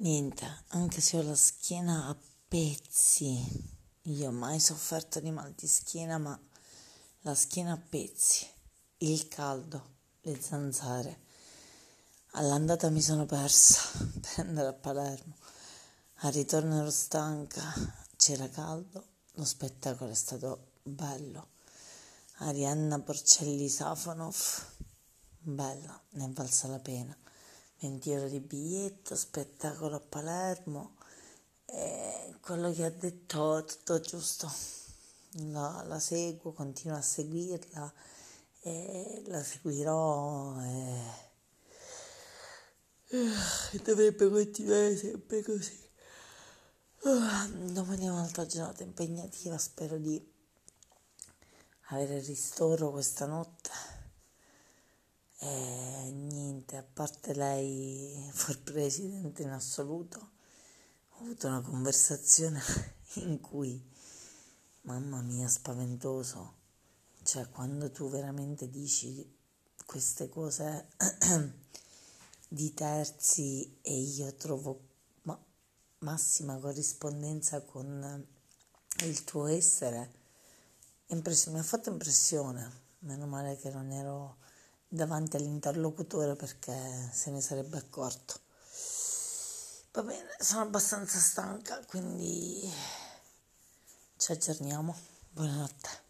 Niente, anche se ho la schiena a pezzi, io ho mai sofferto di mal di schiena, ma la schiena a pezzi, il caldo, le zanzare. All'andata mi sono persa per andare a Palermo, al ritorno ero stanca, c'era caldo, lo spettacolo è stato bello. Arianna Porcelli Safonov, bella, ne è valsa la pena. 20 euro di biglietto, spettacolo a Palermo, e quello che ha detto tutto giusto, la, la seguo, continuo a seguirla e la seguirò e, e dovrebbe continuare sempre così. Domani è un'altra giornata impegnativa, spero di avere ristoro questa notte e niente, a parte lei, for president in assoluto, ho avuto una conversazione in cui, mamma mia, spaventoso, cioè quando tu veramente dici queste cose di terzi e io trovo ma, massima corrispondenza con il tuo essere, mi ha fatto impressione, meno male che non ero davanti all'interlocutore perché se ne sarebbe accorto. Va bene, sono abbastanza stanca, quindi ci aggiorniamo. Buonanotte.